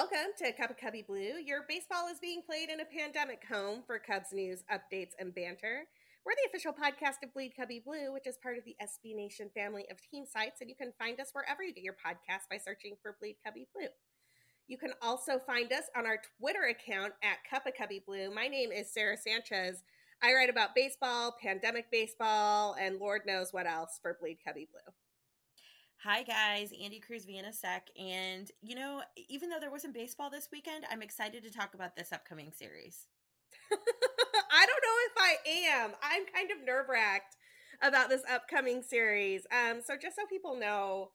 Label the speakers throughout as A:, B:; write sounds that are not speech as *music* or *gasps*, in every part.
A: Welcome to Cup of Cubby Blue. Your baseball is being played in a pandemic home for Cubs news, updates, and banter. We're the official podcast of Bleed Cubby Blue, which is part of the SB Nation family of team sites, and you can find us wherever you get your podcast by searching for Bleed Cubby Blue. You can also find us on our Twitter account at Cup of Cubby Blue. My name is Sara Sanchez. I write about baseball, pandemic baseball, and Lord knows what else for Bleed Cubby Blue.
B: Hi guys, Andi Cruz Vienna Sec, and you know, even though there wasn't baseball this weekend, I'm excited to talk about this upcoming series. *laughs*
A: I don't know if I am. I'm kind of nerve wracked about this upcoming series. Um, so just so people know,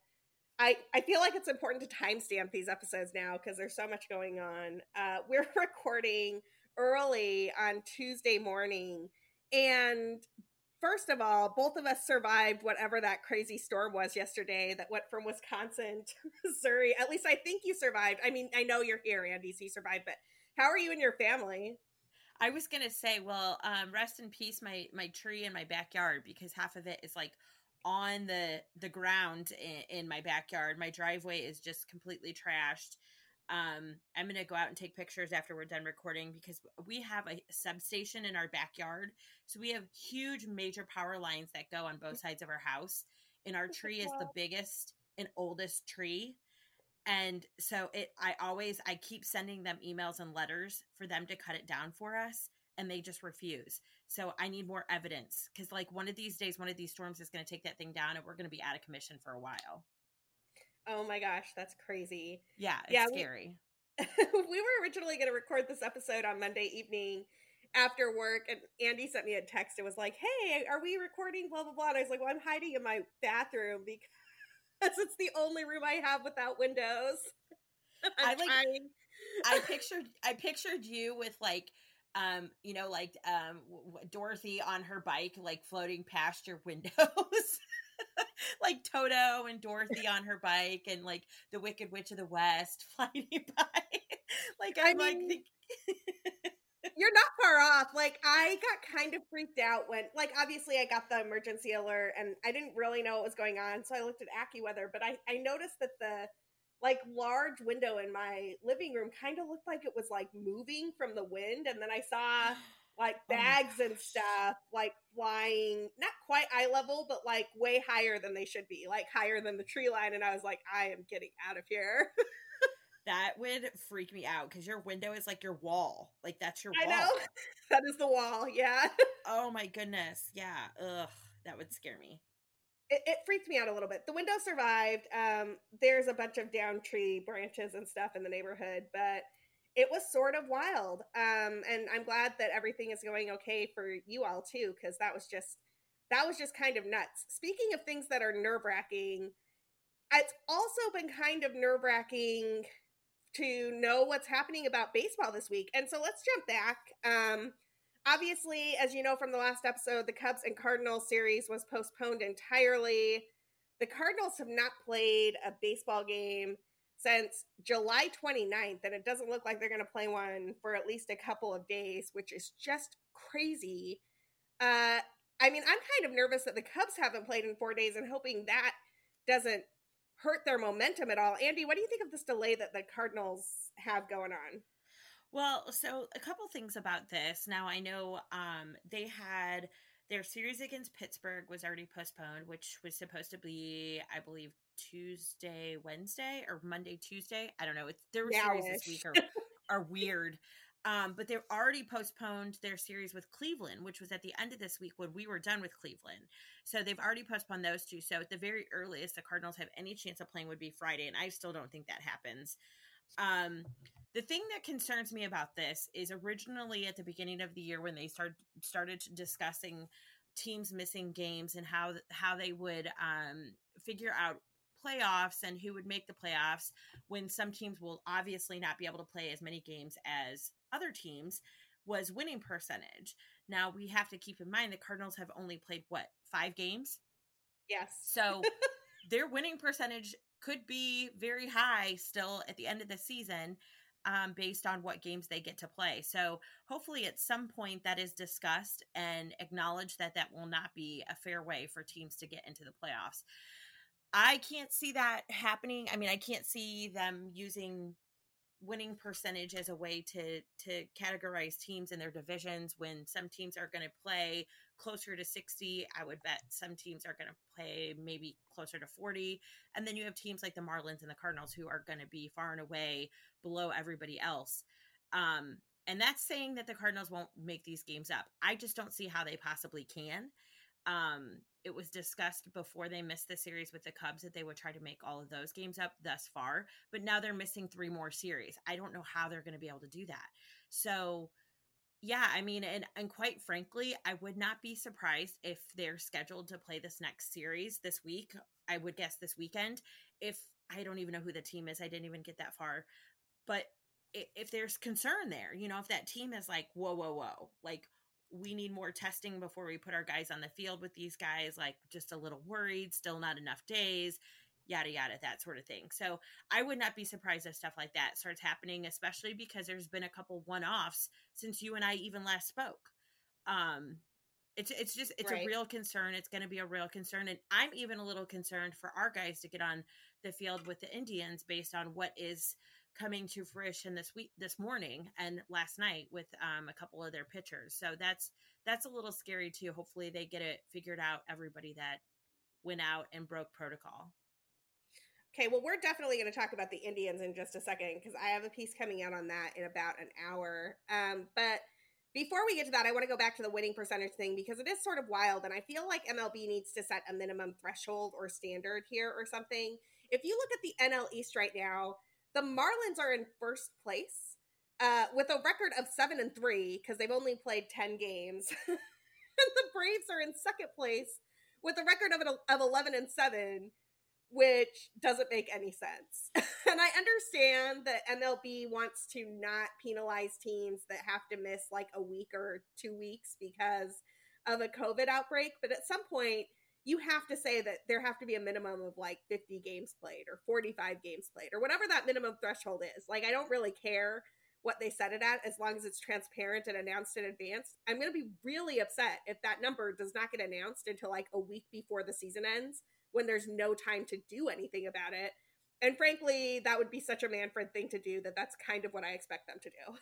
A: I I feel like it's important to timestamp these episodes now because there's so much going on. Uh, we're *laughs* recording early on Tuesday morning, and first of all, both of us survived whatever that crazy storm was yesterday that went from Wisconsin *laughs* to Missouri. At least I think you survived. I mean, I know you're here, Andi, so you survived, but how are you and your family?
B: I was gonna say, well, um, rest in peace, my my tree in my backyard because half of it is like on the the ground in, in my backyard. My driveway is just completely trashed. Um, I'm gonna go out and take pictures after we're done recording because we have a substation in our backyard. So we have huge major power lines that go on both sides of our house. And our tree is the biggest and oldest tree. And so it I always I keep sending them emails and letters for them to cut it down for us and they just refuse. So I need more evidence because like one of these days one of these storms is going to take that thing down and we're going to be out of commission for a while.
A: Oh my gosh, that's crazy.
B: Yeah, it's yeah, scary.
A: We, *laughs* we were originally going to record this episode on Monday evening after work, and Andi sent me a text. It was like, "Hey, are we recording?" Blah blah blah. And I was like, "Well, I'm hiding in my bathroom because *laughs* it's the only room I have without windows." *laughs*
B: I like. I pictured. I pictured you with like um, you know, like um, Dorothy on her bike, like floating past your windows. *laughs* like Toto and Dorothy on her bike and like the Wicked Witch of the West *laughs* flying by. like I'm I mean, like *laughs*
A: You're not far off. Like I got kind of freaked out when like obviously I got the emergency alert and I didn't really know what was going on. So I looked at AccuWeather, but I, I noticed that the like large window in my living room kind of looked like it was like moving from the wind and then I saw *gasps* like oh bags oh and stuff like flying not quite eye level but like way higher than they should be like higher than the tree line and i was like i am getting out of here *laughs*
B: that would freak me out because your window is like your wall like that's your
A: wall. i know *laughs* that is the wall yeah *laughs*
B: oh my goodness yeah ugh that would scare me
A: it, it, freaked me out a little bit. The window survived. Um, there's a bunch of down tree branches and stuff in the neighborhood, but it was sort of wild. Um, and I'm glad that everything is going okay for you all too, because that was just that was just kind of nuts. Speaking of things that are nerve wracking, it's also been kind of nerve wracking to know what's happening about baseball this week. And so let's jump back. Um, obviously, as you know from the last episode, the Cubs and Cardinals series was postponed entirely. The Cardinals have not played a baseball game since July 29th, and it doesn't look like they're going to play one for at least a couple of days, which is just crazy. Uh, I mean, I'm kind of nervous that the Cubs haven't played in four days and hoping that doesn't hurt their momentum at all. Andi, what do you think of this delay that the Cardinals have going on?
B: Well, so a couple things about this. Now, I know um, they had their series against Pittsburgh was already postponed, which was supposed to be, I believe, Tuesday, Wednesday, or Monday, Tuesday. I don't know. It's their series this week are, *laughs* are weird. Um, but they've already postponed their series with Cleveland, which was at the end of this week when we were done with Cleveland. So they've already postponed those two. So at the very earliest the Cardinals have any chance of playing would be Friday, and I still don't think that happens. Um, the thing that concerns me about this is originally at the beginning of the year when they start started discussing teams missing games and how how they would um, figure out playoffs and who would make the playoffs when some teams will obviously not be able to play as many games as other teams was winning percentage. Now we have to keep in mind the Cardinals have only played what, 5 games?
A: Yes.
B: So *laughs* their winning percentage could be very high still at the end of the season um, based on what games they get to play. So hopefully at some point that is discussed and acknowledged that that will not be a fair way for teams to get into the playoffs. I can't see that happening. I mean, I can't see them using winning percentage as a way to to categorize teams in their divisions when some teams are going to play closer to 60 i would bet some teams are going to play maybe closer to 40 and then you have teams like the marlins and the cardinals who are going to be far and away below everybody else um, and that's saying that the cardinals won't make these games up i just don't see how they possibly can um, it was discussed before they missed the series with the Cubs that they would try to make all of those games up thus far, but now they're missing three more series. I don't know how they're going to be able to do that. So, yeah, I mean, and and quite frankly, I would not be surprised if they're scheduled to play this next series this week. I would guess this weekend. If I don't even know who the team is, I didn't even get that far. But if there's concern there, you know, if that team is like, whoa, whoa, whoa, like we need more testing before we put our guys on the field with these guys, like just a little worried, still not enough days, yada, yada, that sort of thing. So I would not be surprised if stuff like that starts happening, especially because there's been a couple one offs since you and I even last spoke. Um, it's it's just it's right. a real concern. It's going to be a real concern, and I'm even a little concerned for our guys to get on the field with the Indians based on what is coming to fruition this week this morning and last night with um, a couple of their pitchers so that's that's a little scary too hopefully they get it figured out everybody that went out and broke protocol
A: okay well we're definitely going to talk about the indians in just a second because i have a piece coming out on that in about an hour um, but before we get to that, I want to go back to the winning percentage thing because it is sort of wild. And I feel like MLB needs to set a minimum threshold or standard here or something. If you look at the NL East right now, the Marlins are in first place uh, with a record of seven and three because they've only played 10 games. *laughs* the Braves are in second place with a record of, of 11 and seven, which doesn't make any sense. *laughs* and I understand that MLB wants to not penalize teams that have to miss like a week or two weeks because of a COVID outbreak. But at some point, you have to say that there have to be a minimum of like 50 games played or 45 games played or whatever that minimum threshold is. Like, I don't really care what they set it at as long as it's transparent and announced in advance. I'm going to be really upset if that number does not get announced until like a week before the season ends when there's no time to do anything about it. And frankly, that would be such a Manfred thing to do that that's kind of what I expect them to do.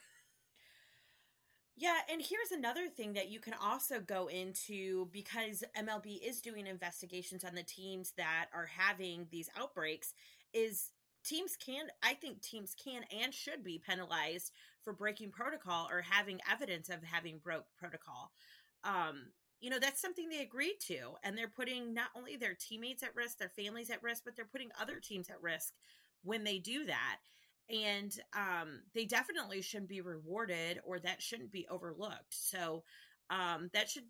B: Yeah, and here's another thing that you can also go into because MLB is doing investigations on the teams that are having these outbreaks is teams can I think teams can and should be penalized for breaking protocol or having evidence of having broke protocol. Um, you know, that's something they agreed to and they're putting not only their teammates at risk, their families at risk, but they're putting other teams at risk when they do that and um, they definitely shouldn't be rewarded or that shouldn't be overlooked so um, that should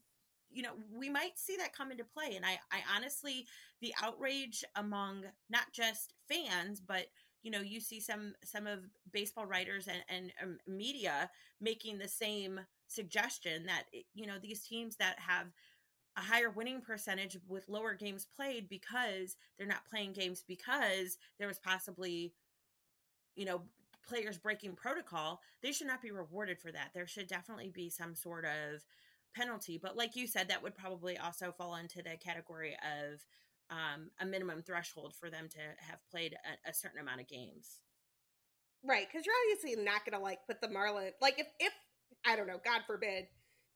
B: you know we might see that come into play and i i honestly the outrage among not just fans but you know you see some some of baseball writers and, and um, media making the same suggestion that you know these teams that have a higher winning percentage with lower games played because they're not playing games because there was possibly you know players breaking protocol they should not be rewarded for that. There should definitely be some sort of penalty. But like you said that would probably also fall into the category of um, a minimum threshold for them to have played a, a certain amount of games.
A: Right because you're obviously not gonna like put the marlin like if if i don't know god forbid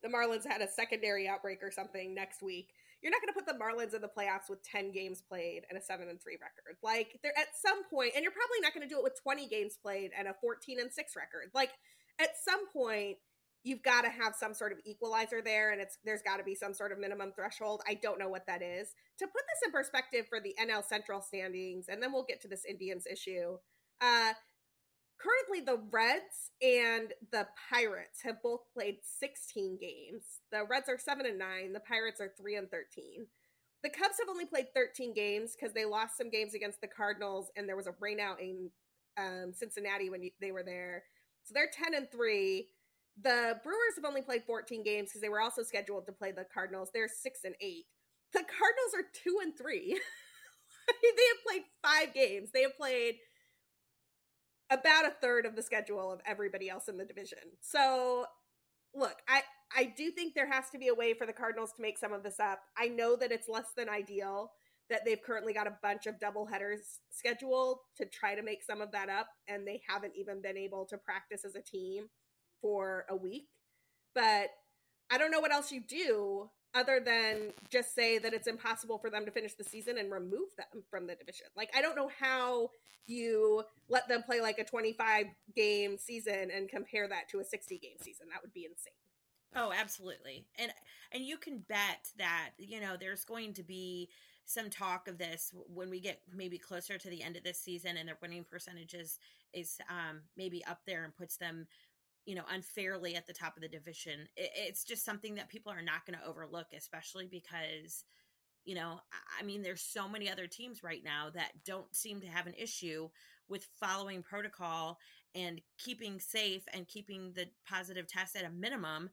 A: the marlins had a secondary outbreak or something next week you're not going to put the Marlins in the playoffs with 10 games played and a 7 and 3 record. Like they're at some point and you're probably not going to do it with 20 games played and a 14 and 6 record. Like at some point you've got to have some sort of equalizer there and it's there's got to be some sort of minimum threshold. I don't know what that is. To put this in perspective for the NL Central standings and then we'll get to this Indians issue. Uh currently the Reds and the Pirates have both played 16 games. The Reds are 7 and 9, the Pirates are 3 and 13. The Cubs have only played 13 games because they lost some games against the Cardinals and there was a rainout in um, Cincinnati when you, they were there. So they're 10 and 3. The Brewers have only played 14 games because they were also scheduled to play the Cardinals. They're 6 and 8. The Cardinals are 2 and 3. *laughs* they have played 5 games. They have played about a third of the schedule of everybody else in the division. So, look, I I do think there has to be a way for the Cardinals to make some of this up. I know that it's less than ideal that they've currently got a bunch of double headers scheduled to try to make some of that up, and they haven't even been able to practice as a team for a week. But I don't know what else you do other than just say that it's impossible for them to finish the season and remove them from the division. Like I don't know how you let them play like a 25 game season and compare that to a 60 game season. That would be insane.
B: Oh, absolutely. And and you can bet that, you know, there's going to be some talk of this when we get maybe closer to the end of this season and their winning percentages is um maybe up there and puts them you know unfairly at the top of the division it, it's just something that people are not going to overlook especially because you know i mean there's so many other teams right now that don't seem to have an issue with following protocol and keeping safe and keeping the positive test at a minimum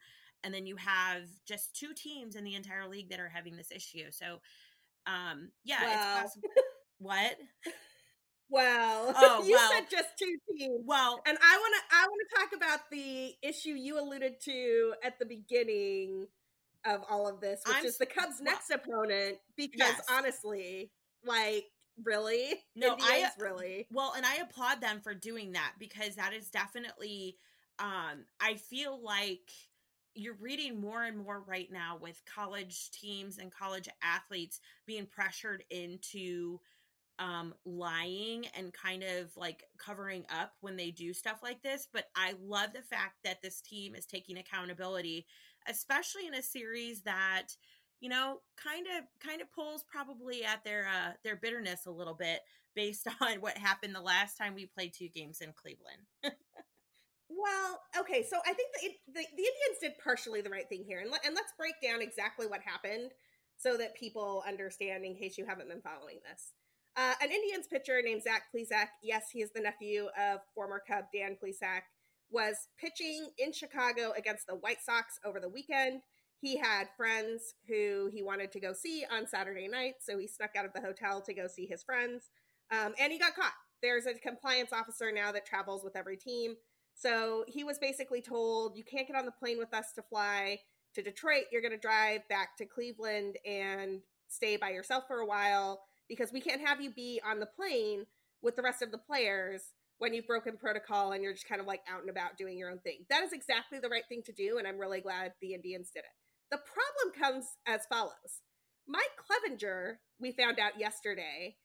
B: and then you have just two teams in the entire league that are having this issue. So um yeah it's possible *laughs* what
A: well, *laughs* oh, you well. said just two teams.
B: Well,
A: and I want to I want to talk about the issue you alluded to at the beginning of all of this, which I'm, is the Cubs' well, next opponent. Because yes. honestly, like really,
B: no,
A: Indians, I really
B: well, and I applaud them for doing that because that is definitely. Um, I feel like you're reading more and more right now with college teams and college athletes being pressured into um lying and kind of like covering up when they do stuff like this but i love the fact that this team is taking accountability especially in a series that you know kind of kind of pulls probably at their uh their bitterness a little bit based *laughs* on what happened the last time we played two games in cleveland.
A: Well okay so i think the, the, the indians did partially the right thing here and, let, and let's break down exactly what happened so that people understand in case you haven't been following this uh, an Indians pitcher named Zach Plesac, yes, he is the nephew of former Cub Dan Plesac, was pitching in Chicago against the White Sox over the weekend. He had friends who he wanted to go see on Saturday night, so he snuck out of the hotel to go see his friends, um, and he got caught. There's a compliance officer now that travels with every team. So he was basically told, You can't get on the plane with us to fly to Detroit. You're going to drive back to Cleveland and stay by yourself for a while because we can't have you be on the plane with the rest of the players when you've broken protocol and you're just kind of like out and about doing your own thing. That is exactly the right thing to do, and I'm really glad the Indians did it. The problem comes as follows Mike Clevinger, we found out yesterday,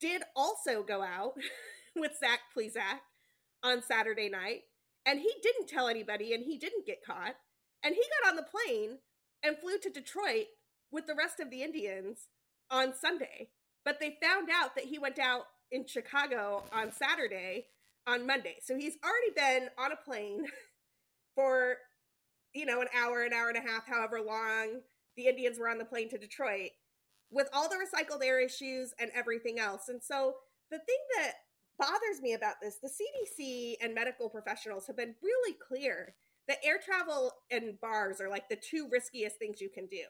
A: did also go out *laughs* with Zach Plesac on Saturday night, and he didn't tell anybody and he didn't get caught. And he got on the plane and flew to Detroit with the rest of the Indians on Sunday. But they found out that he went out in Chicago on Saturday on Monday. So he's already been on a plane *laughs* for, you know, an hour, an hour and a half, however long the Indians were on the plane to Detroit with all the recycled air issues and everything else. And so the thing that bothers me about this, the CDC and medical professionals have been really clear that air travel and bars are like the two riskiest things you can do.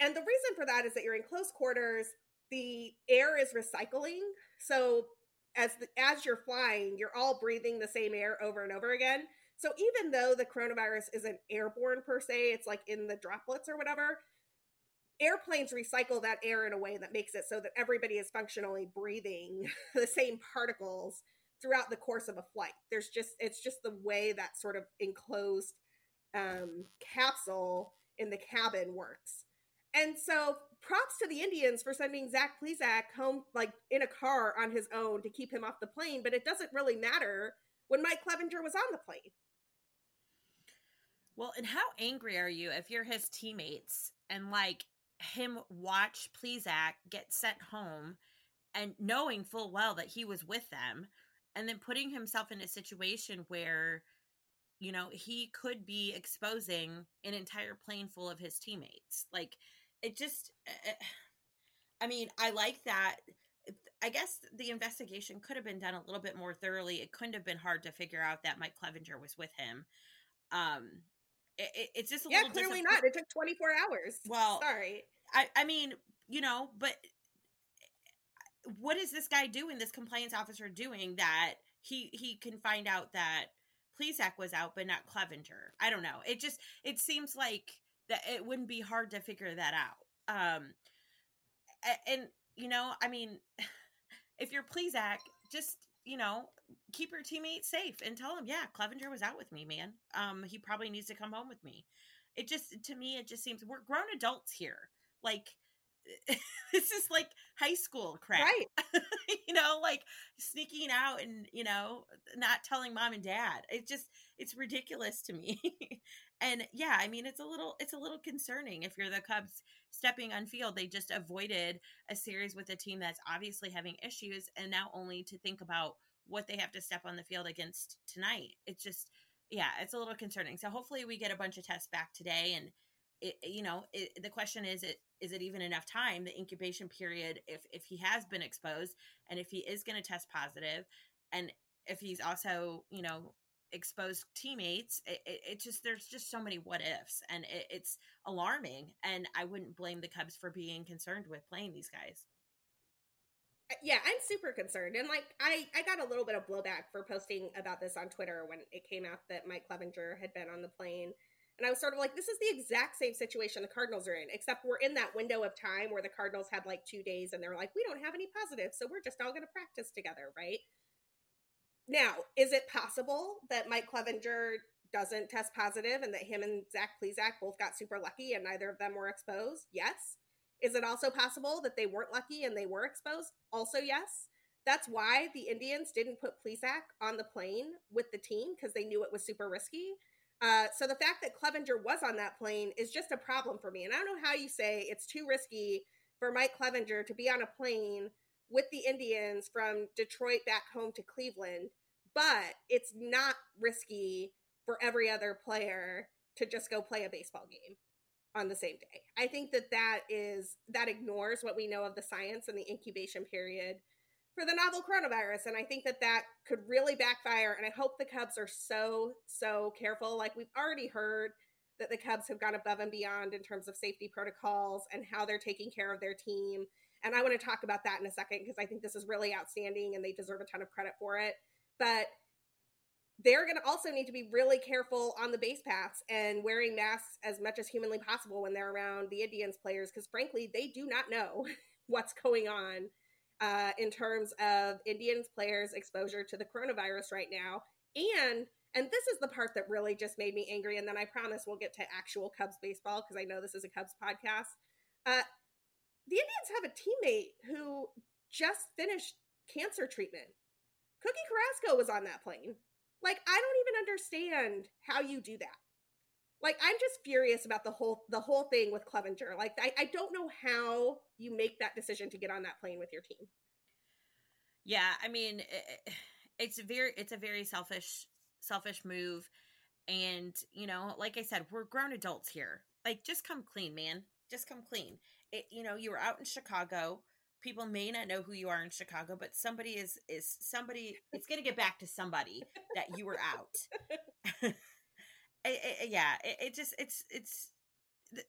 A: And the reason for that is that you're in close quarters the air is recycling. So as the, as you're flying, you're all breathing the same air over and over again. So even though the coronavirus isn't airborne per se, it's like in the droplets or whatever. Airplanes recycle that air in a way that makes it so that everybody is functionally breathing *laughs* the same particles throughout the course of a flight. There's just it's just the way that sort of enclosed um, capsule in the cabin works. And so props to the Indians for sending Zach Plesac home like in a car on his own to keep him off the plane, but it doesn't really matter when Mike Clevinger was on the plane.
B: Well, and how angry are you if you're his teammates and like him watch Plesac get sent home and knowing full well that he was with them and then putting himself in a situation where you know he could be exposing an entire plane full of his teammates like it just eh, eh, i mean i like that. I guess the investigation could have been done a little bit more thoroughly. It couldn't have been hard to figure out that mike clevinger was with him. Um it, it's just
A: yeah clearly not. It took 24 hours.
B: Well
A: sorry.
B: I i mean you know but what is this guy doing this compliance officer doing that he he can find out that Plesac was out but not Clevinger. i don't know. It just it seems like that it wouldn't be hard to figure that out. Um, and you know, I mean, *laughs* if you're Plesac, just you know, keep your teammates safe and tell them, yeah, Clevinger was out with me, man. Um, he probably needs to come home with me. It just to me, it just seems we're grown adults here. Like *laughs* this is like high school crap.
A: Right. *laughs*
B: you know, like sneaking out and, you know, not telling mom and dad. It just it's ridiculous to me. *laughs* and yeah, I mean it's a little it's a little concerning if you're the Cubs stepping on field. They just avoided a series with a team that's obviously having issues and now only to think about what they have to step on the field against tonight. It's just yeah, it's a little concerning. So hopefully we get a bunch of tests back today and it, you know, it, the question is, it is it even enough time? The incubation period, if if he has been exposed, and if he is going to test positive, and if he's also, you know, exposed teammates, it, it, it just there's just so many what ifs, and it, it's alarming. And I wouldn't blame the Cubs for being concerned with playing these guys
A: uh, yeah i'm super concerned and like i i got a little bit of blowback for posting about this on twitter when it came out that mike clevinger had been on the plane and I was sort of like, this is the exact same situation the Cardinals are in, except we're in that window of time where the Cardinals had like two days and they're like, we don't have any positives, so we're just all going to practice together, right? Now, is it possible that Mike Clevinger doesn't test positive and that him and Zach Plesac both got super lucky and neither of them were exposed? Yes. Is it also possible that they weren't lucky and they were exposed? Also, yes. That's why the Indians didn't put Plesac on the plane with the team because they knew it was super risky uh, so the fact that Clevinger was on that plane is just a problem for me. And I don't know how you say it's too risky for Mike Clevinger to be on a plane with the Indians from Detroit back home to Cleveland, but it's not risky for every other player to just go play a baseball game on the same day. I think that that is that ignores what we know of the science and the incubation period for the novel coronavirus. And I think that that could really backfire. And I hope the Cubs are so, so careful. Like we've already heard that the Cubs have gone above and beyond in terms of safety protocols and how they're taking care of their team. And I want to talk about that in a second because I think this is really outstanding and they deserve a ton of credit for it. But they're going to also need to be really careful on the base paths and wearing masks as much as humanly possible when they're around the Indians players because frankly, they do not know *laughs* what's going on uh, in terms of Indians players' exposure to the coronavirus right now. And and this is the part that really just made me angry. And then I promise we'll get to actual Cubs baseball because I know this is a Cubs podcast. Uh, the Indians have a teammate who just finished cancer treatment. Cookie Carrasco was on that plane. Like, I don't even understand how you do that like i'm just furious about the whole the whole thing with Clevinger. like I, I don't know how you make that decision to get on that plane with your team.
B: Yeah i mean it, it's very it's a very selfish selfish move. And you know like i said we're grown adults here. Like just come clean man. Just come clean. It, you know you were out in chicago. People may not know who you are in chicago but somebody is is somebody it's going to get back to somebody that you were out *laughs* it, yeah, it, it just it's it's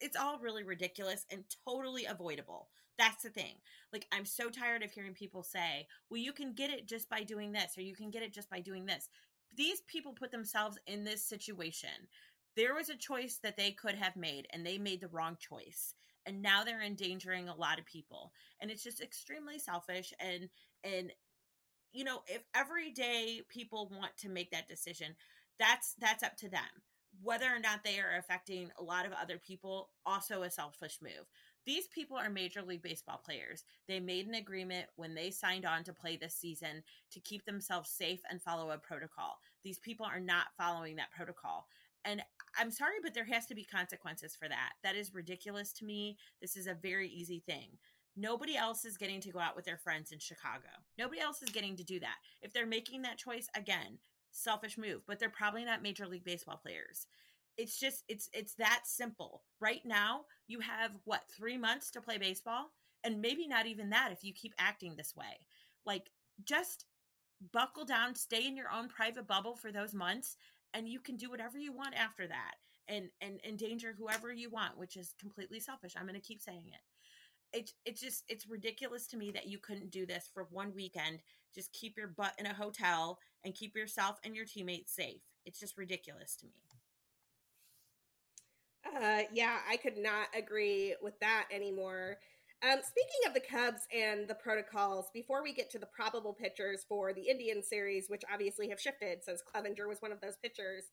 B: it's all really ridiculous and totally avoidable. That's the thing. Like, I'm so tired of hearing people say, well, you can get it just by doing this, or you can get it just by doing this. These people put themselves in this situation. There was a choice that they could have made, and they made the wrong choice. And now they're endangering a lot of people. And it's just extremely selfish. And, and, you know, if every day people want to make that decision, that's that's up to them whether or not they are affecting a lot of other people, also a selfish move. These people are Major League Baseball players. They made an agreement when they signed on to play this season to keep themselves safe and follow a protocol. These people are not following that protocol. And I'm sorry, but there has to be consequences for that. That is ridiculous to me. This is a very easy thing. Nobody else is getting to go out with their friends in Chicago. Nobody else is getting to do that. If they're making that choice, again, selfish move, but they're probably not major league baseball players. It's just it's it's that simple. Right now, you have what, 3 months to play baseball and maybe not even that if you keep acting this way. Like just buckle down, stay in your own private bubble for those months and you can do whatever you want after that and and endanger whoever you want, which is completely selfish. I'm going to keep saying it it's it's just it's ridiculous to me that you couldn't do this for one weekend just keep your butt in a hotel and keep yourself and your teammates safe. It's just ridiculous to me.
A: Uh yeah i could not agree with that anymore. Um, speaking of the Cubs and the protocols, before we get to the probable pitchers for the Indian series, which obviously have shifted since Clevinger was one of those pitchers,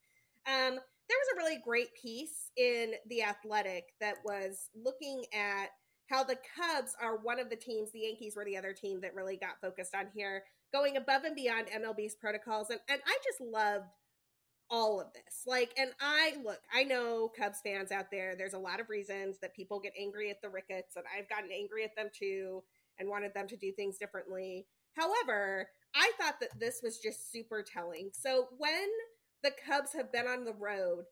A: um, there was a really great piece in The Athletic that was looking at how the Cubs are one of the teams, the Yankees were the other team that really got focused on here, going above and beyond MLB's protocols. And, and I just loved all of this. Like, and I look, I know Cubs fans out there, there's a lot of reasons that people get angry at the Ricketts, and I've gotten angry at them too and wanted them to do things differently. However, I thought that this was just super telling. So when the Cubs have been on the road,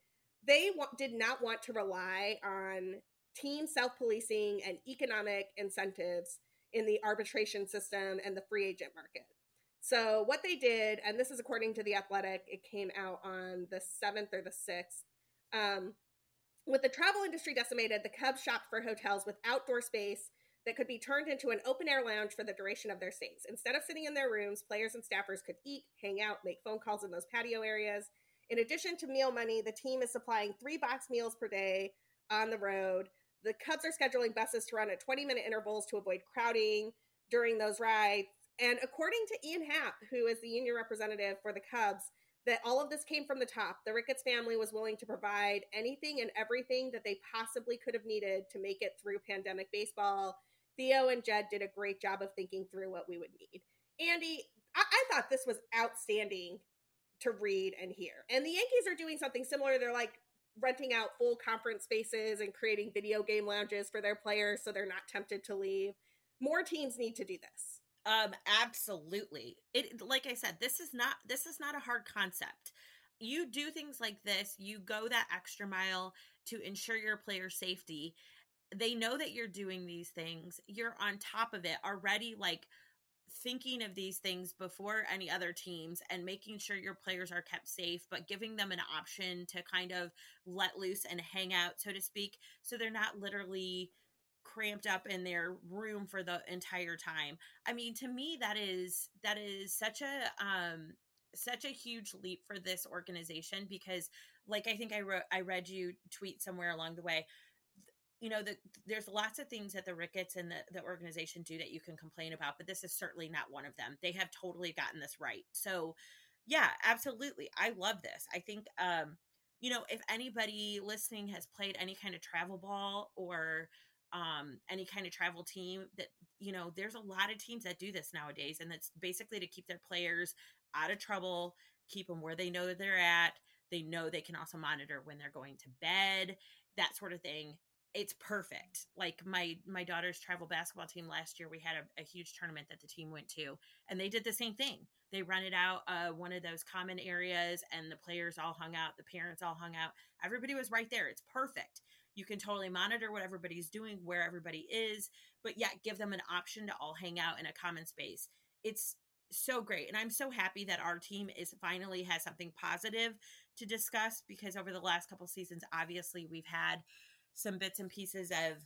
A: they wa- did not want to rely on team self policing and economic incentives in the arbitration system and the free agent market. So what they did, and this is according to the Athletic, it came out on the seventh or the sixth. Um, with the travel industry decimated, the Cubs shopped for hotels with outdoor space that could be turned into an open air lounge for the duration of their stays. Instead of sitting in their rooms, players and staffers could eat, hang out, make phone calls in those patio areas. In addition to meal money, the team is supplying three box meals per day on the road. The Cubs are scheduling buses to run at 20 minute intervals to avoid crowding during those rides. And according to Ian Happ, who is the union representative for the Cubs, that all of this came from the top. The Ricketts family was willing to provide anything and everything that they possibly could have needed to make it through pandemic baseball. Theo and Jed did a great job of thinking through what we would need. Andi, I, I thought this was outstanding to read and hear. And the Yankees are doing something similar. They're like renting out full conference spaces and creating video game lounges for their players so they're not tempted to leave. More teams need to do this.
B: Um, absolutely. It like I said, this is not this is not a hard concept. You do things like this, you go that extra mile to ensure your player safety. They know that you're doing these things. You're on top of it already like thinking of these things before any other teams and making sure your players are kept safe, but giving them an option to kind of let loose and hang out, so to speak, so they're not literally cramped up in their room for the entire time. I mean, to me that is that is such a um such a huge leap for this organization because like I think I wrote I read you tweet somewhere along the way you know the, there's lots of things that the ricketts and the, the organization do that you can complain about but this is certainly not one of them. They have totally gotten this right. So yeah absolutely. I love this. I think um you know if anybody listening has played any kind of travel ball or um, any kind of travel team that you know there's a lot of teams that do this nowadays and that's basically to keep their players out of trouble keep them where they know they're at they know they can also monitor when they're going to bed that sort of thing. It's perfect. Like my my daughter's travel basketball team last year we had a, a, huge tournament that the team went to and they did the same thing. They rented out uh, one of those common areas and the players all hung out the parents all hung out everybody was right there. It's perfect you can totally monitor what everybody's doing, where everybody is, but yet give them an option to all hang out in a common space. It's so great. And I'm so happy that our team is finally has something positive to discuss because over the last couple seasons, obviously we've had some bits and pieces of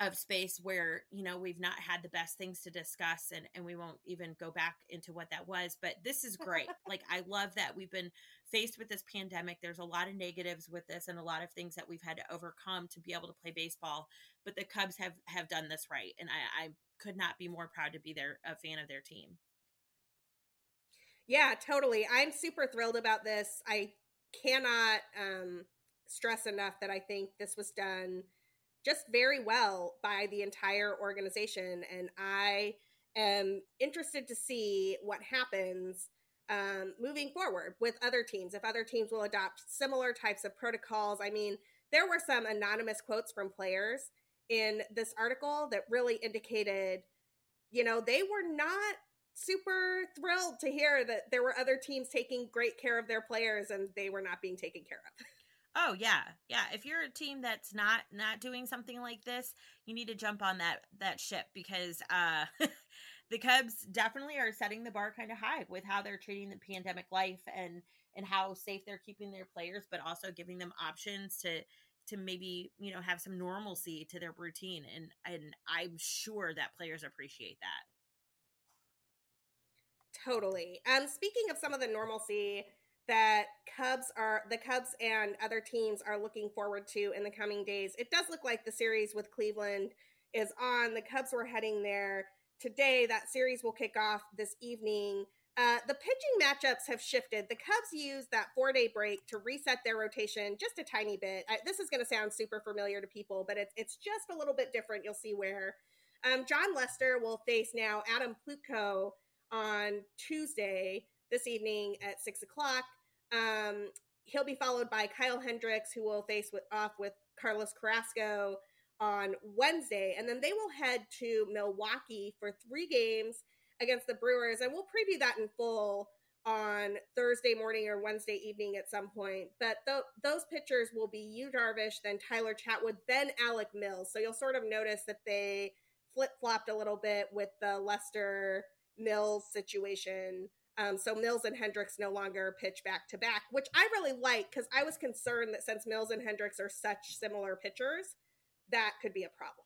B: of space where you know we've not had the best things to discuss and and we won't even go back into what that was but this is great. *laughs* Like i love that we've been faced with this pandemic. There's a lot of negatives with this and a lot of things that we've had to overcome to be able to play baseball but the cubs have have done this right and i i could not be more proud to be their a fan of their team.
A: Yeah totally. I'm super thrilled about this. I cannot um stress enough that i think this was done just very well by the entire organization. And I am interested to see what happens um, moving forward with other teams, if other teams will adopt similar types of protocols. I mean, there were some anonymous quotes from players in this article that really indicated, you know, they were not super thrilled to hear that there were other teams taking great care of their players and they were not being taken care of. *laughs*
B: Oh yeah, yeah. If you're a team that's not not doing something like this, you need to jump on that that ship because uh, *laughs* the Cubs definitely are setting the bar kind of high with how they're treating the pandemic life and and how safe they're keeping their players, but also giving them options to to maybe you know have some normalcy to their routine and and I'm sure that players appreciate that.
A: Totally. Um, speaking of some of the normalcy that Cubs are the Cubs and other teams are looking forward to in the coming days. It does look like the series with Cleveland is on. The Cubs were heading there today. That series will kick off this evening. Uh, the pitching matchups have shifted. The Cubs used that four day break to reset their rotation just a tiny bit. I, this is going to sound super familiar to people, but it's, it's just a little bit different. You'll see where. Um, Jon Lester will face now Adam Plutko on Tuesday this evening at six o'clock. Um, he'll be followed by Kyle Hendricks, who will face with, off with Carlos Carrasco on Wednesday, and then they will head to Milwaukee for three games against the Brewers, and we'll preview that in full on Thursday morning or Wednesday evening at some point. But th- those pitchers will be Yu Darvish, then Tyler Chatwood, then Alec Mills. So you'll sort of notice that they flip flopped a little bit with the Lester Mills situation. Um, so Mills and Hendricks no longer pitch back to back, which I really like because I was concerned that since Mills and Hendricks are such similar pitchers, that could be a problem.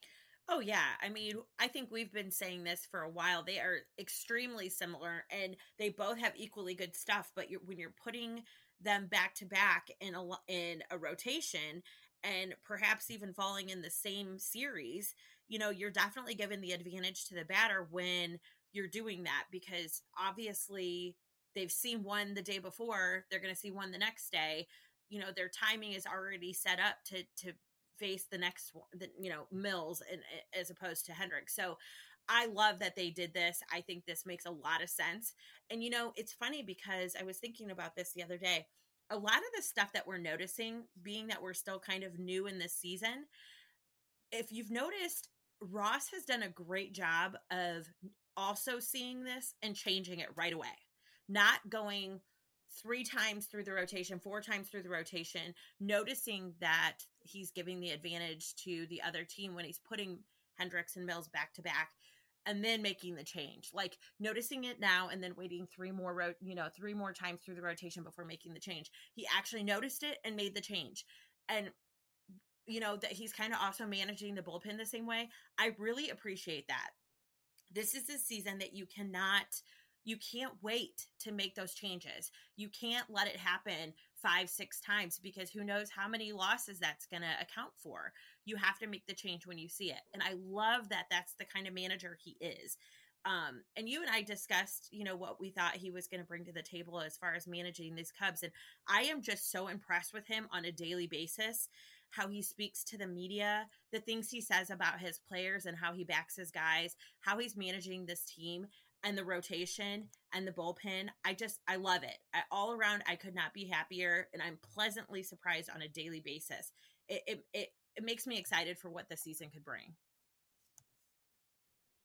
B: Oh yeah, I mean, I think we've been saying this for a while. They are extremely similar, and they both have equally good stuff. But you're, when you're putting them back to back in a in a rotation, and perhaps even falling in the same series, you know, you're definitely giving the advantage to the batter when you're doing that because obviously they've seen one the day before, they're going to see one the next day. You know, their timing is already set up to to face the next one, the, you know, Mills and as opposed to Hendricks. So I love that they did this. I think this makes a lot of sense. And you know, it's funny because I was thinking about this the other day. A lot of the stuff that we're noticing, being that we're still kind of new in this season, if you've noticed, Ross has done a great job of also seeing this and changing it right away, not going three times through the rotation, four times through the rotation, noticing that he's giving the advantage to the other team when he's putting Hendricks and Mills back to back and then making the change. Like noticing it now and then waiting three more ro- you know, three more times through the rotation before making the change. He actually noticed it and made the change. And you know that he's kind of also managing the bullpen the same way. I really appreciate that. This is a season that you cannot you can't wait to make those changes. You can't let it happen five, six times because who knows how many losses that's going to account for. You have to make the change when you see it. And I love that that's the kind of manager he is. Um, and you and I discussed, you know, what we thought he was going to bring to the table as far as managing these Cubs. And I am just so impressed with him on a daily basis how he speaks to the media, the things he says about his players and how he backs his guys, how he's managing this team and the rotation and the bullpen. I just I love it. I, all around I could not be happier and I'm pleasantly surprised on a daily basis. It it it, it makes me excited for what the season could bring.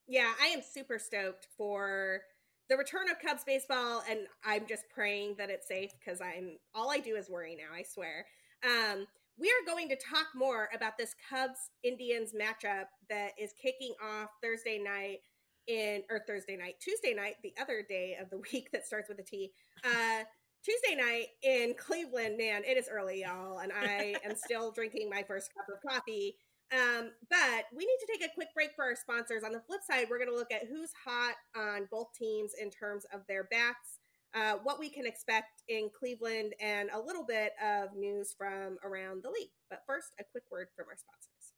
A: Yeah, I am super stoked for the return of Cubs baseball and I'm just praying that it's safe because I'm all I do is worry now, I swear. Um we are going to talk more about this Cubs Indians matchup that is kicking off Thursday night in or Thursday night, Tuesday night, the other day of the *laughs* week that starts with a T. Uh, Tuesday night in Cleveland, man, it is early, y'all, and I am *laughs* still drinking my first cup of coffee. Um, but we need to take a quick break for our sponsors. On the flip side, we're going to look at who's hot on both teams in terms of their bats, uh, what we can expect in Cleveland, and a little bit of news from around the league. But first, a quick word from our sponsors.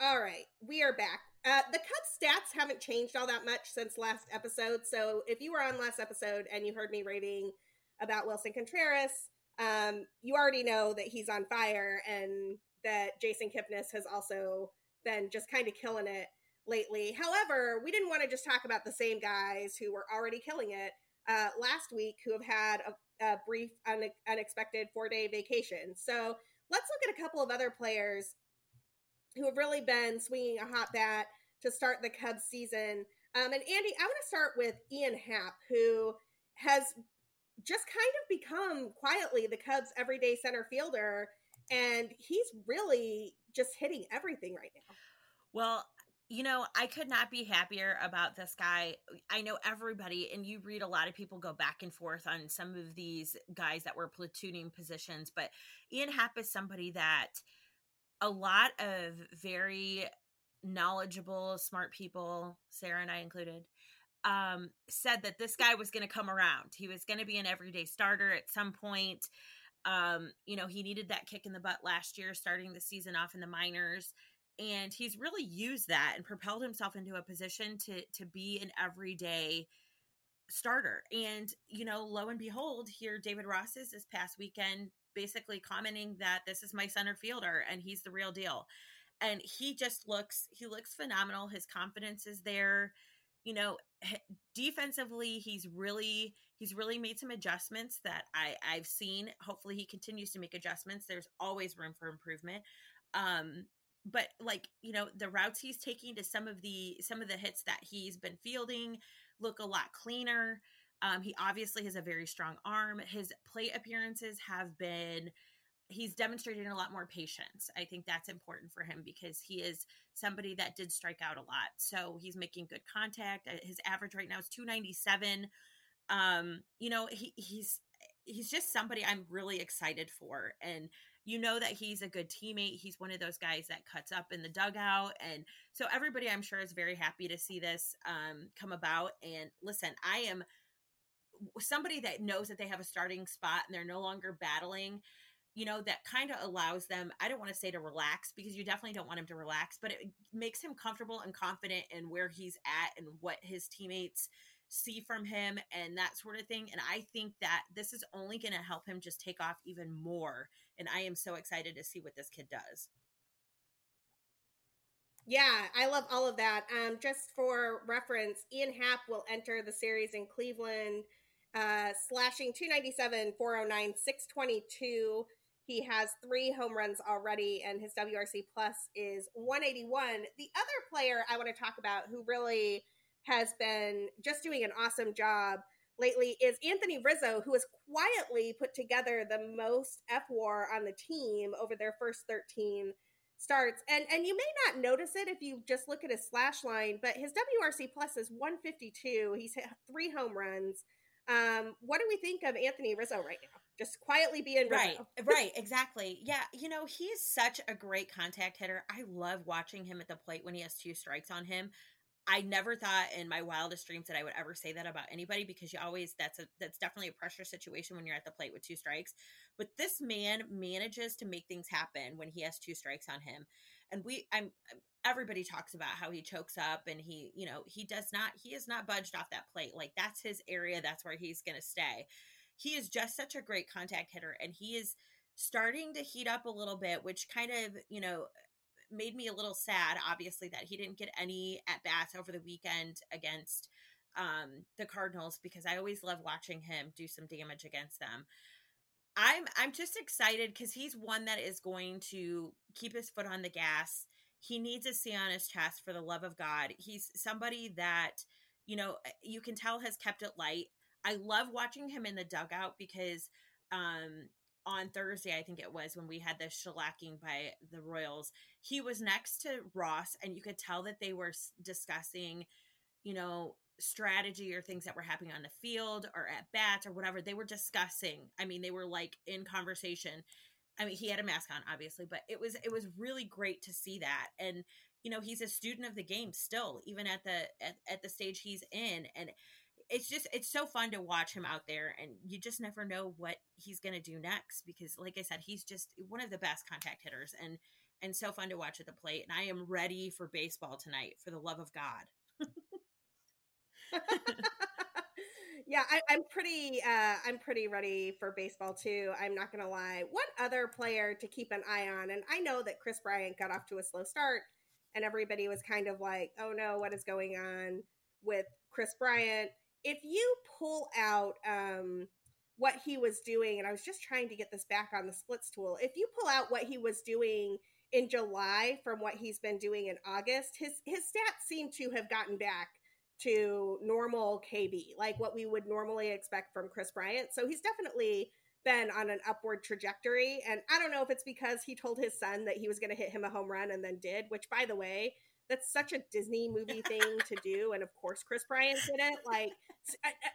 A: All right, we are back. Uh, the Cubs stats haven't changed all that much since last episode. So if you were on last episode and you heard me raving about Willson Contreras, um, you already know that he's on fire and that Jason Kipnis has also been just kind of killing it lately. However, we didn't want to just talk about the same guys who were already killing it uh, last week who have had a, a brief, une- unexpected four day vacation. So let's look at a couple of other players who have really been swinging a hot bat to start the Cubs season. Um, and Andi, I want to start with Ian Happ, who has just kind of become quietly the Cubs' everyday center fielder, and he's really just hitting everything right now.
B: Well, you know, I could not be happier about this guy. I know everybody, and you read a lot of people go back and forth on some of these guys that were platooning positions, but Ian Happ is somebody that a lot of very knowledgeable, smart people, Sara and I included, um, said that this guy was going to come around. He was going to be an everyday starter at some point. Um, you know, he needed that kick in the butt last year, starting the season off in the minors. And he's really used that and propelled himself into a position to to be an everyday starter. And, you know, lo and behold, here David Ross is this past weekend basically commenting that this is my center fielder and he's the real deal. And he just looks he looks phenomenal. His confidence is there. You know, defensively he's really he's really made some adjustments that I I've seen. Hopefully he continues to make adjustments. There's always room for improvement. Um but like, you know, the routes he's taking to some of the some of the hits that he's been fielding look a lot cleaner. Um, he obviously has a very strong arm. His plate appearances have been he's demonstrating a lot more patience. I think that's important for him because he is somebody that did strike out a lot. So he's making good contact. Uh, his average right now is 297. Um, you know, he he's he's just somebody I'm really excited for and you know that he's a good teammate. He's one of those guys that cuts up in the dugout. And so everybody, I'm sure, is very happy to see this um, come about. And listen, I am somebody that knows that they have a starting spot and they're no longer battling. You know, that kind of allows them, I don't want to say to relax because you definitely don't want him to relax, but it makes him comfortable and confident in where he's at and what his teammates see from him and that sort of thing. And I think that this is only going to help him just take off even more. And I am so excited to see what this kid does.
A: Yeah, I love all of that. Um, just for reference, Ian Happ will enter the series in Cleveland, uh, slashing 297, 409, 622. He has three home runs already, and his WRC plus is 181. The other player I want to talk about who really has been just doing an awesome job lately is Anthony Rizzo, who has quietly put together the most fWAR on the team over their first 13 starts. And and you may not notice it if you just look at his slash line, but his WRC plus is 152. He's hit three home runs. Um, what do we think of Anthony Rizzo right now? Just quietly being
B: right, right, exactly. Yeah, you know he's such a great contact hitter. I love watching him at the plate when he has two strikes on him. I never thought in my wildest dreams that I would ever say that about anybody because you always that's a that's definitely a pressure situation when you're at the plate with two strikes. But this man manages to make things happen when he has two strikes on him. And we I'm everybody talks about how he chokes up and he, you know, he does not he is not budged off that plate. Like that's his area, that's where he's going to stay. He is just such a great contact hitter and he is starting to heat up a little bit, which kind of, you know, made me a little sad, obviously, that he didn't get any at bats over the weekend against um, the Cardinals because I always love watching him do some damage against them. I'm I'm just excited because he's one that is going to keep his foot on the gas. He needs a C on his chest for the love of God. He's somebody that, you know, you can tell has kept it light. I love watching him in the dugout because um on Thursday, I think it was when we had the shellacking by the Royals. He was next to Ross, and you could tell that they were discussing, you know, strategy or things that were happening on the field or at bats or whatever. They were discussing. I mean, they were like in conversation. I mean, he had a mask on, obviously, but it was it was really great to see that. And you know, he's a student of the game still, even at the at, at the stage he's in, and it's just it's so fun to watch him out there and you just never know what he's going to do next because like i said he's just one of the best contact hitters and and so fun to watch at the plate and i am ready for baseball tonight for the love of god. *laughs*
A: Yeah I, am pretty uh i'm pretty ready for baseball too i'm not gonna lie. One other player to keep an eye on and i know that kris bryant got off to a slow start and everybody was kind of like oh no what is going on with kris bryant if you pull out um, what he was doing, and I was just trying to get this back on the splits tool, if you pull out what he was doing in July from what he's been doing in August, his his stats seem to have gotten back to normal KB, like what we would normally expect from Kris Bryant. So he's definitely been on an upward trajectory. And I don't know if it's because he told his son that he was going to hit him a home run and then did, which by the way, that's such a Disney movie *laughs* thing to do. And of course, Kris Bryant did it. Like,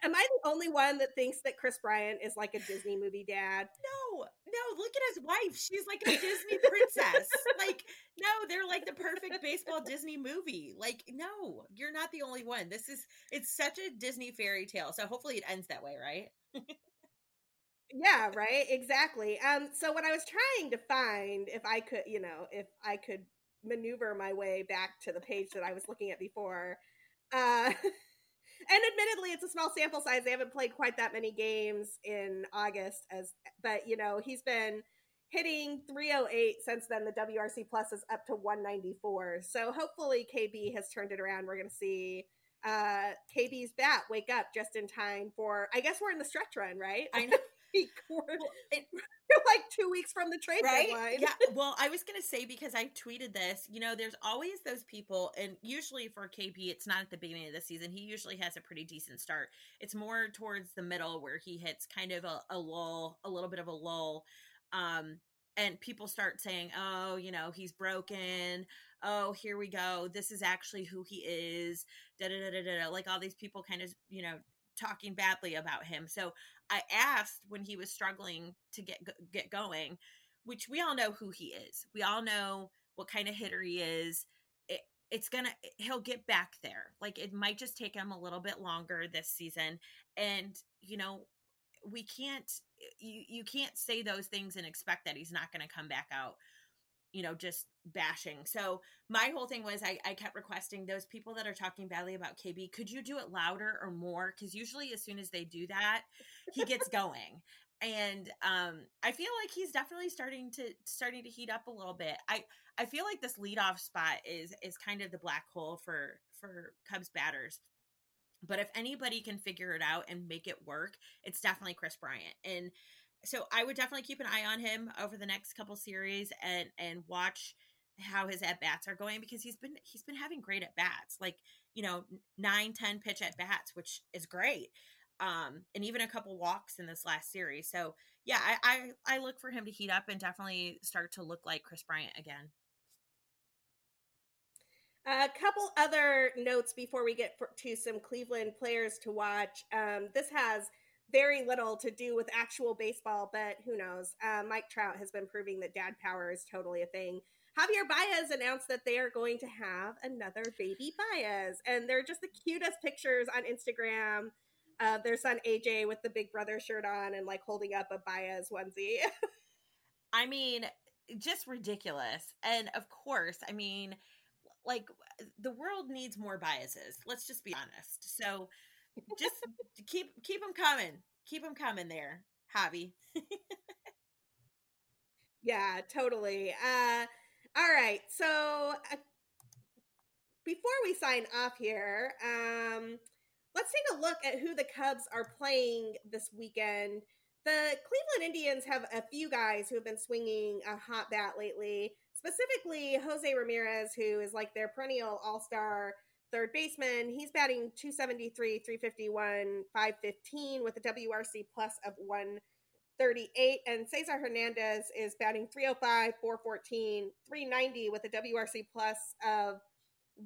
A: am I the only one that thinks that Kris Bryant is like a Disney movie dad?
B: No, no. Look at his wife. She's like a Disney princess. like, no, they're like the perfect baseball Disney movie. Like, no, you're not the only one. This is it's such a Disney fairy tale. So hopefully it ends that way, right?
A: yeah, right. Exactly. Um. So what I was trying to find, if I could, you know, if I could maneuver my way back to the page that I was looking at before, uh. *laughs* and admittedly it's a small sample size. They haven't played quite that many games in august as but you know he's been hitting 308 since then. The wrc plus is up to 194 so hopefully kb has turned it around. We're going to see uh kb's bat wake up just in time for i guess we're in the stretch run right?
B: I know *laughs*
A: we're, *laughs* like two weeks from the trade right? deadline.
B: yeah. *laughs* Well, I was gonna say because I tweeted this. You know, there's always those people, and usually for KB, it's not at the beginning of the season. He usually has a pretty decent start. It's more towards the middle where he hits kind of a, a lull, a little bit of a lull. Um, and people start saying, "Oh, you know, he's broken. Oh, here we go. This is actually who he is." Da da da da da. Like all these people, kind of, you know, talking badly about him. So I asked when he was struggling to get get going, which we all know who he is. We all know what kind of hitter he is. It, it's gonna he'll get back there. Like it might just take him a little bit longer this season, and you know we can't you you can't say those things and expect that he's not going to come back out you know, just bashing. So my whole thing was I, I kept requesting those people that are talking badly about KB, could you do it louder or more? Because usually as soon as they do that, he gets *laughs* going. And um, I feel like he's definitely starting to starting to heat up a little bit. I I feel like this leadoff spot is is kind of the black hole for for Cubs batters. But if anybody can figure it out and make it work, it's definitely Kris Bryant. And so I would definitely keep an eye on him over the next couple series and and watch how his at bats are going because he's been he's been having great at bats like you know nine ten pitch at bats which is great um and even a couple walks in this last series. So yeah I, I i look for him to heat up and definitely start to look like kris bryant again.
A: A couple other notes before we get to some cleveland players to watch. Um this has very little to do with actual baseball, but who knows? Uh, Mike Trout has been proving that dad power is totally a thing. Javier Baez announced that they are going to have another baby Baez, and they're just the cutest pictures on Instagram. Uh, their son AJ with the Big Brother shirt on and like holding up a Baez onesie. *laughs*
B: I mean, just ridiculous. And of course, I mean, like the world needs more Baezes. Let's just be honest. So just keep keep them coming. Keep them coming there, Javi. *laughs*
A: yeah, totally. Uh, all right. So uh, before we sign off here, um, let's take a look at who the Cubs are playing this weekend. The Cleveland Indians have a few guys who have been swinging a hot bat lately, specifically Jose Ramirez, who is like their perennial all star third baseman. He's batting 273, 351, 515 with a WRC plus of 138. And Cesar Hernandez is batting 305, 414, 390 with a WRC plus of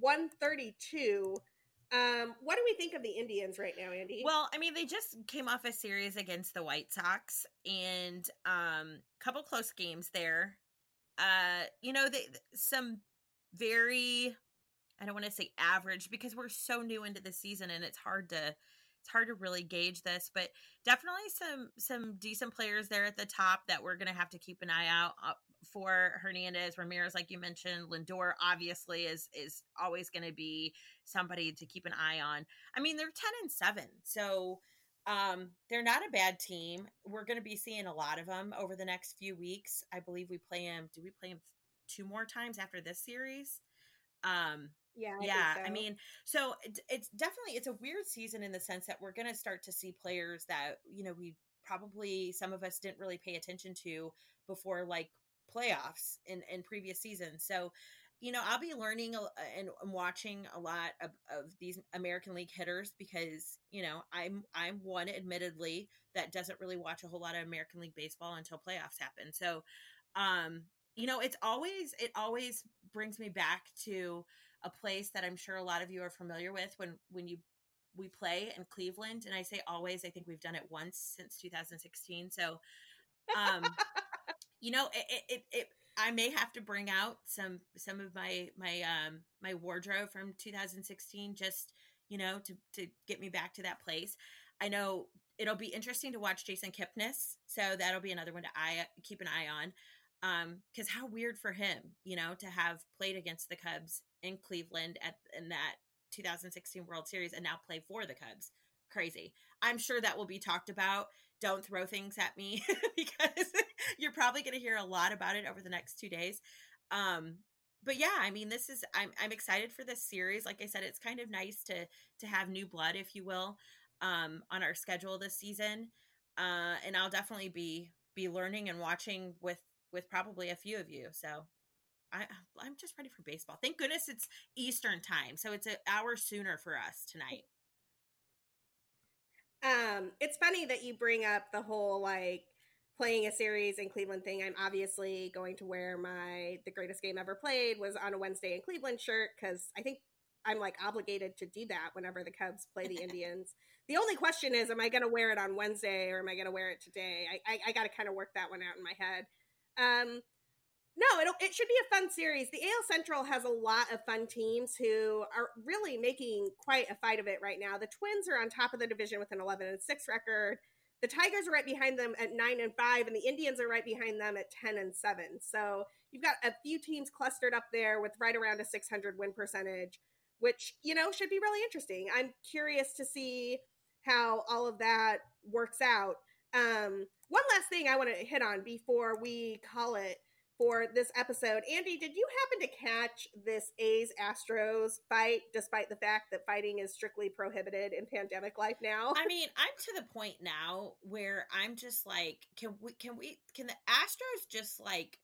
A: 132. Um, what do we think of the Indians right now, Andi?
B: Well, I mean, they just came off a series against the White Sox and um couple close games there. Uh, you know, they some very I don't want to say average because we're so new into the season and it's hard to it's hard to really gauge this, but definitely some some decent players there at the top that we're going to have to keep an eye out uh, for Hernandez, Ramirez, like you mentioned, Lindor obviously is is always going to be somebody to keep an eye on. I mean, they're ten and seven, so um, they're not a bad team. We're going to be seeing a lot of them over the next few weeks. I believe we play them. Do we play them two more times after this series? Um,
A: yeah, I
B: yeah.
A: so.
B: I mean, so it, it's definitely it's a weird season in the sense that we're going to start to see players that you know we probably some of us didn't really pay attention to before like playoffs in in previous seasons. So you know i'll be learning and watching a lot of, of these american league hitters because you know i'm i'm one admittedly that doesn't really watch a whole lot of american league baseball until playoffs happen so um you know it's always it always brings me back to a place that I'm sure a lot of you are familiar with when when you we play in Cleveland and I say always I think we've done it once since 2016 so um *laughs* you know it, it it I may have to bring out some some of my my um my wardrobe from 2016 just you know to to get me back to that place I know it'll be interesting to watch Jason Kipnis. So that'll be another one to eye keep an eye on. Um, because how weird for him, you know, to have played against the Cubs in Cleveland at in that 2016 World Series and now play for the Cubs. Crazy. I'm sure that will be talked about. Don't throw things at me *laughs* because *laughs* you're probably going to hear a lot about it over the next two days. Um, but yeah, I mean, this is I'm I'm excited for this series. Like I said, it's kind of nice to to have new blood, if you will, um, on our schedule this season. Uh, and I'll definitely be be learning and watching with with probably a few of you. So I I'm just ready for baseball. Thank goodness it's Eastern time, so it's an hour sooner for us tonight.
A: Um, it's funny that you bring up the whole like playing a series in Cleveland thing, I'm obviously going to wear my the greatest game ever played was on a Wednesday in Cleveland shirt because I think I'm like obligated to do that whenever the Cubs play the *laughs* Indians. the only question is, am I going to wear it on Wednesday or am I going to wear it today? I I, I got to kind of work that one out in my head. Um, no, it it should be a fun series. The AL Central has a lot of fun teams who are really making quite a fight of it right now. The Twins are on top of the division with an 11 and 6 record. The Tigers are right behind them at nine and five, and the Indians are right behind them at 10 and seven. So you've got a few teams clustered up there with right around a 600 win percentage, which, you know, should be really interesting. I'm curious to see how all of that works out. Um, one last thing I want to hit on before we call it for this episode. Andi, did you happen to catch this A's Astros fight, despite the fact that fighting is strictly prohibited in pandemic life now?
B: I mean, I'm to the point now where I'm just like, can we, can we, can the Astros just like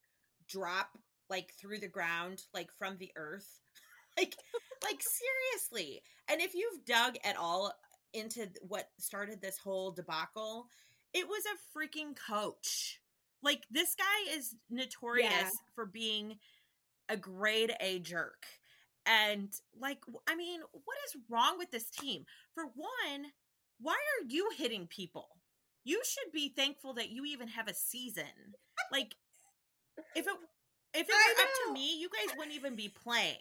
B: drop like through the ground, like from the earth? *laughs* like, like seriously. And if you've dug at all into what started this whole debacle, it was a freaking coach like this guy is notorious yeah. for being a grade A jerk. And like I mean, what is wrong with this team? For one, why are you hitting people? You should be thankful that you even have a season. Like if it if it were up to me, you guys wouldn't even be playing.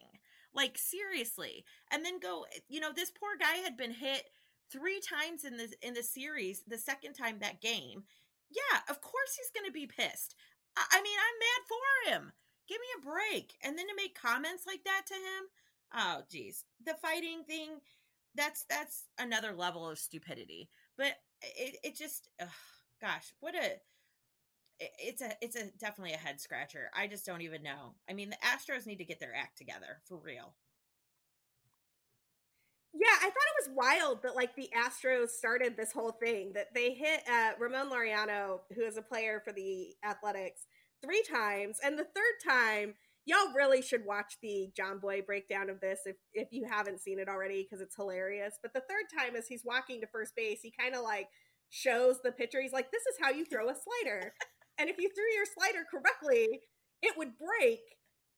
B: Like seriously. And then go, eh, you know, this poor guy had been hit three times in the in the series, the second time that game, yeah, of course he's going to be pissed. I, I mean, I'm mad for him. Give me a break. And then to make comments like that to him, oh geez, the fighting thing, that's that's another level of stupidity. But it it just, ugh, gosh, what a it's a it's a definitely a head scratcher. I just don't even know. I mean, the Astros need to get their act together for real.
A: Yeah, I thought it was wild that like the Astros started this whole thing that they hit uh, Ramon Laureano, who is a player for the Athletics, three times, and the third time, y'all really should watch the Jomboy breakdown of this if if you haven't seen it already because it's hilarious. But the third time, as he's walking to first base, he kind of like shows the pitcher. He's like, "This is how you throw a slider, *laughs* and if you threw your slider correctly, it would break."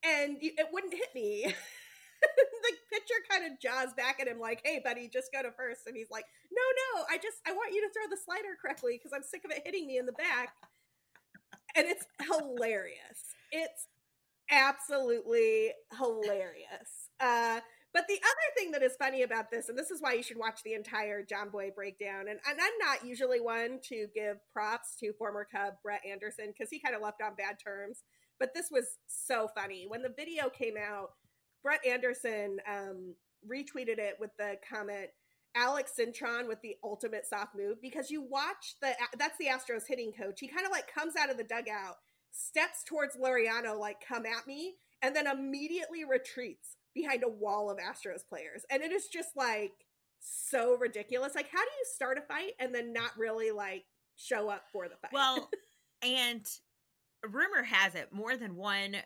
A: And it wouldn't hit me. *laughs* *laughs* the pitcher kind of jaws back at him like, "Hey, buddy, just go to first. And he's like, "No, no, I just I want you to throw the slider correctly because I'm sick of it hitting me in the back." And it's hilarious. It's absolutely hilarious. Uh, but the other thing that is funny about this, and this is why you should watch the entire Jomboy breakdown, and, and I'm not usually one to give props to former Cub Brett Anderson because he kind of left on bad terms, but this was so funny. When the video came out, Brett Anderson um, retweeted it with the comment, Alex Cintron with the ultimate soft move because you watch the that's the Astros hitting coach. He kind of like comes out of the dugout, steps towards Laureano like come at me, and then immediately retreats behind a wall of Astros players. And it is just like so ridiculous. Like how do you start a fight and then not really like show up for the fight?
B: Well, *laughs* and rumor has it more than one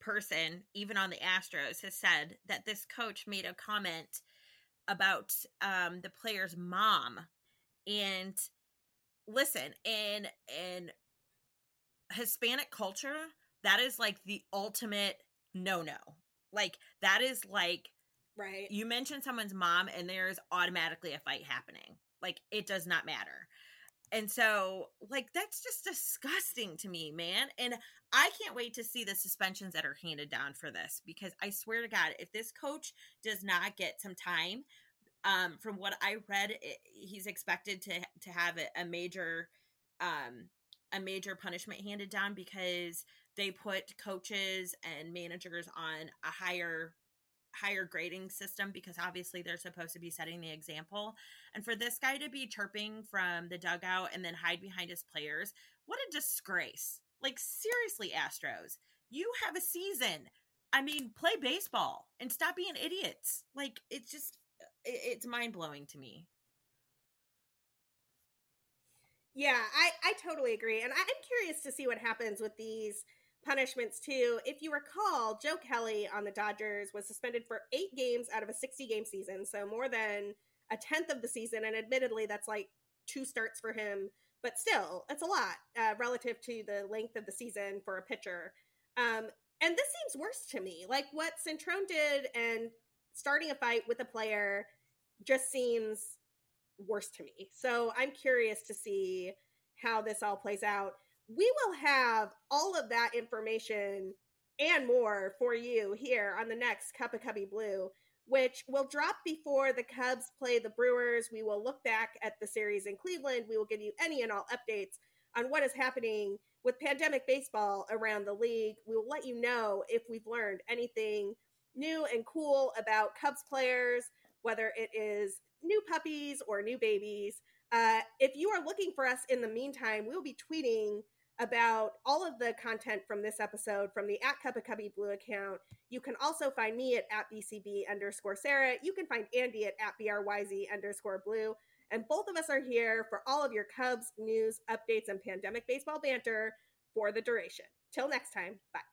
B: person, even on the Astros, has said that this coach made a comment about um, the player's mom. And listen, in in Hispanic culture, that is like the ultimate no no. Like that is like
A: right.
B: You mention someone's mom, and there's automatically a fight happening. Like it does not matter. And so, like, that's just disgusting to me, man. And I can't wait to see the suspensions that are handed down for this because I swear to God, if this coach does not get some time, Um, from what I read, it, he's expected to to have a, a major um, a major punishment handed down because they put coaches and managers on a higher higher grading system because obviously they're supposed to be setting the example. And for this guy to be chirping from the dugout and then hide behind his players, what a disgrace. Like seriously, Astros, you have a season. I mean, play baseball and stop being idiots. Like it's just uh, it's mind blowing to me.
A: Yeah, I, I totally agree. And I'm curious to see what happens with these punishments too. If you recall, Joe Kelly on the Dodgers was suspended for eight games out of a 60 game season, so more than a tenth of the season. And admittedly, that's like two starts for him, but still, it's a lot uh, relative to the length of the season for a pitcher. Um, and this seems worse to me. Like what Cintron did and starting a fight with a player just seems worse to me. So I'm curious to see how this all plays out. We will have all of that information and more for you here on the next Cup of Cubby Blue, which will drop before the Cubs play the Brewers. We will look back at the series in Cleveland. We will give you any and all updates on what is happening with pandemic baseball around the league. We will let you know if we've learned anything new and cool about Cubs players, whether it is new puppies or new babies. Uh, if you are looking for us in the meantime, we'll be tweeting about all of the content from this episode from the at Cup of Cubby Blue account. You can also find me at, at BCB underscore Sara. You can find Andi at, at BRYZ underscore Blue. And both of us are here for all of your Cubs news, updates, and pandemic baseball banter for the duration. Till next time, bye.